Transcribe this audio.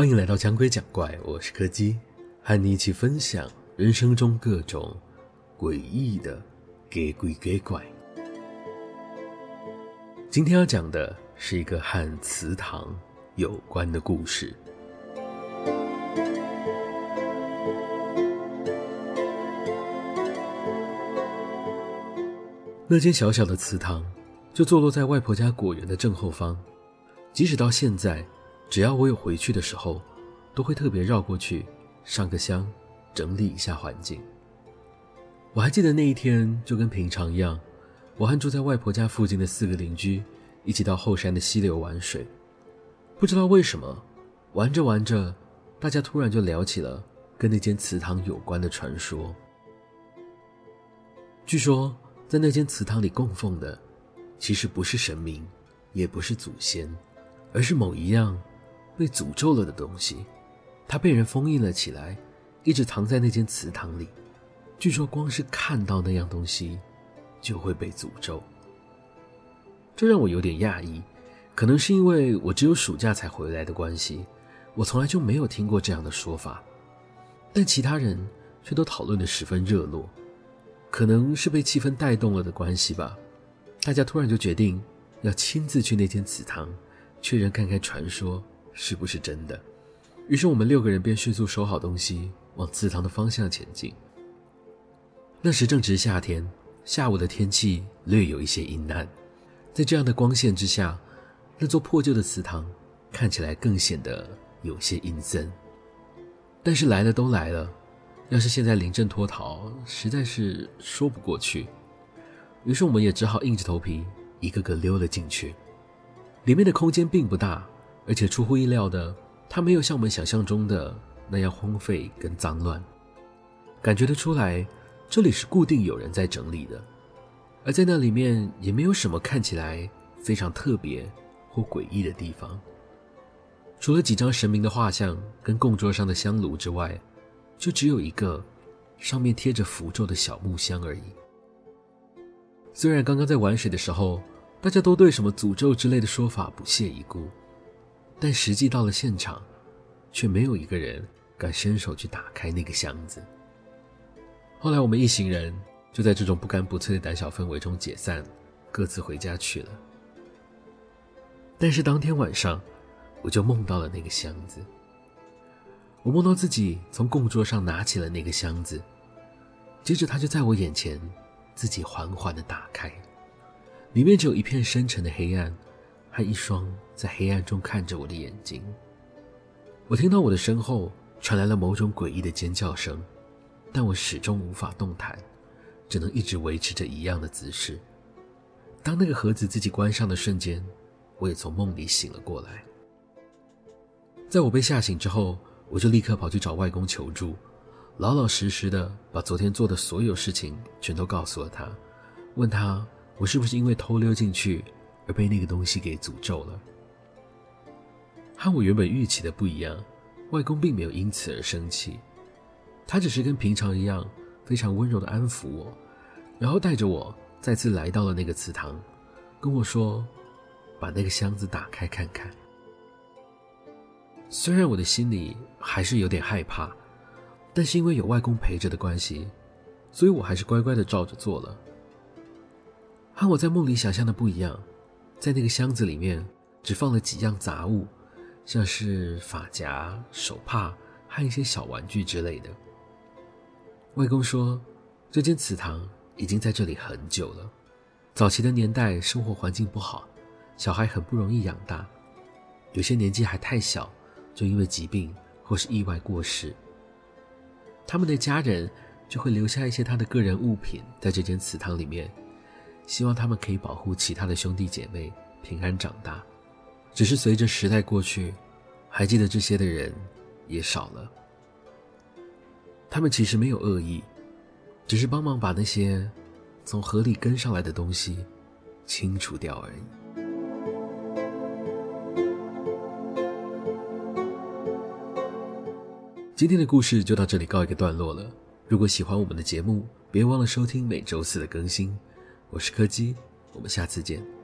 欢迎来到讲鬼讲怪，我是柯基，和你一起分享人生中各种诡异的给鬼给怪。今天要讲的是一个和祠堂有关的故事。那间小小的祠堂，就坐落在外婆家果园的正后方，即使到现在。只要我有回去的时候，都会特别绕过去上个香，整理一下环境。我还记得那一天，就跟平常一样，我和住在外婆家附近的四个邻居一起到后山的溪流玩水。不知道为什么，玩着玩着，大家突然就聊起了跟那间祠堂有关的传说。据说，在那间祠堂里供奉的，其实不是神明，也不是祖先，而是某一样。被诅咒了的东西，它被人封印了起来，一直藏在那间祠堂里。据说光是看到那样东西，就会被诅咒。这让我有点讶异，可能是因为我只有暑假才回来的关系，我从来就没有听过这样的说法。但其他人却都讨论得十分热络，可能是被气氛带动了的关系吧。大家突然就决定要亲自去那间祠堂，确认看看传说。是不是真的？于是我们六个人便迅速收好东西，往祠堂的方向前进。那时正值夏天，下午的天气略有一些阴暗，在这样的光线之下，那座破旧的祠堂看起来更显得有些阴森。但是来了都来了，要是现在临阵脱逃，实在是说不过去。于是我们也只好硬着头皮，一个个溜了进去。里面的空间并不大。而且出乎意料的，它没有像我们想象中的那样荒废跟脏乱，感觉得出来，这里是固定有人在整理的，而在那里面也没有什么看起来非常特别或诡异的地方，除了几张神明的画像跟供桌上的香炉之外，就只有一个上面贴着符咒的小木箱而已。虽然刚刚在玩水的时候，大家都对什么诅咒之类的说法不屑一顾。但实际到了现场，却没有一个人敢伸手去打开那个箱子。后来我们一行人就在这种不干不脆的胆小氛围中解散，各自回家去了。但是当天晚上，我就梦到了那个箱子。我梦到自己从供桌上拿起了那个箱子，接着它就在我眼前自己缓缓地打开，里面只有一片深沉的黑暗。和一双在黑暗中看着我的眼睛，我听到我的身后传来了某种诡异的尖叫声，但我始终无法动弹，只能一直维持着一样的姿势。当那个盒子自己关上的瞬间，我也从梦里醒了过来。在我被吓醒之后，我就立刻跑去找外公求助，老老实实的把昨天做的所有事情全都告诉了他，问他我是不是因为偷溜进去。而被那个东西给诅咒了。和我原本预期的不一样，外公并没有因此而生气，他只是跟平常一样，非常温柔的安抚我，然后带着我再次来到了那个祠堂，跟我说：“把那个箱子打开看看。”虽然我的心里还是有点害怕，但是因为有外公陪着的关系，所以我还是乖乖的照着做了。和我在梦里想象的不一样。在那个箱子里面，只放了几样杂物，像是发夹、手帕和一些小玩具之类的。外公说，这间祠堂已经在这里很久了。早期的年代，生活环境不好，小孩很不容易养大，有些年纪还太小，就因为疾病或是意外过世。他们的家人就会留下一些他的个人物品在这间祠堂里面。希望他们可以保护其他的兄弟姐妹平安长大，只是随着时代过去，还记得这些的人也少了。他们其实没有恶意，只是帮忙把那些从河里跟上来的东西清除掉而已。今天的故事就到这里告一个段落了。如果喜欢我们的节目，别忘了收听每周四的更新。我是柯基，我们下次见。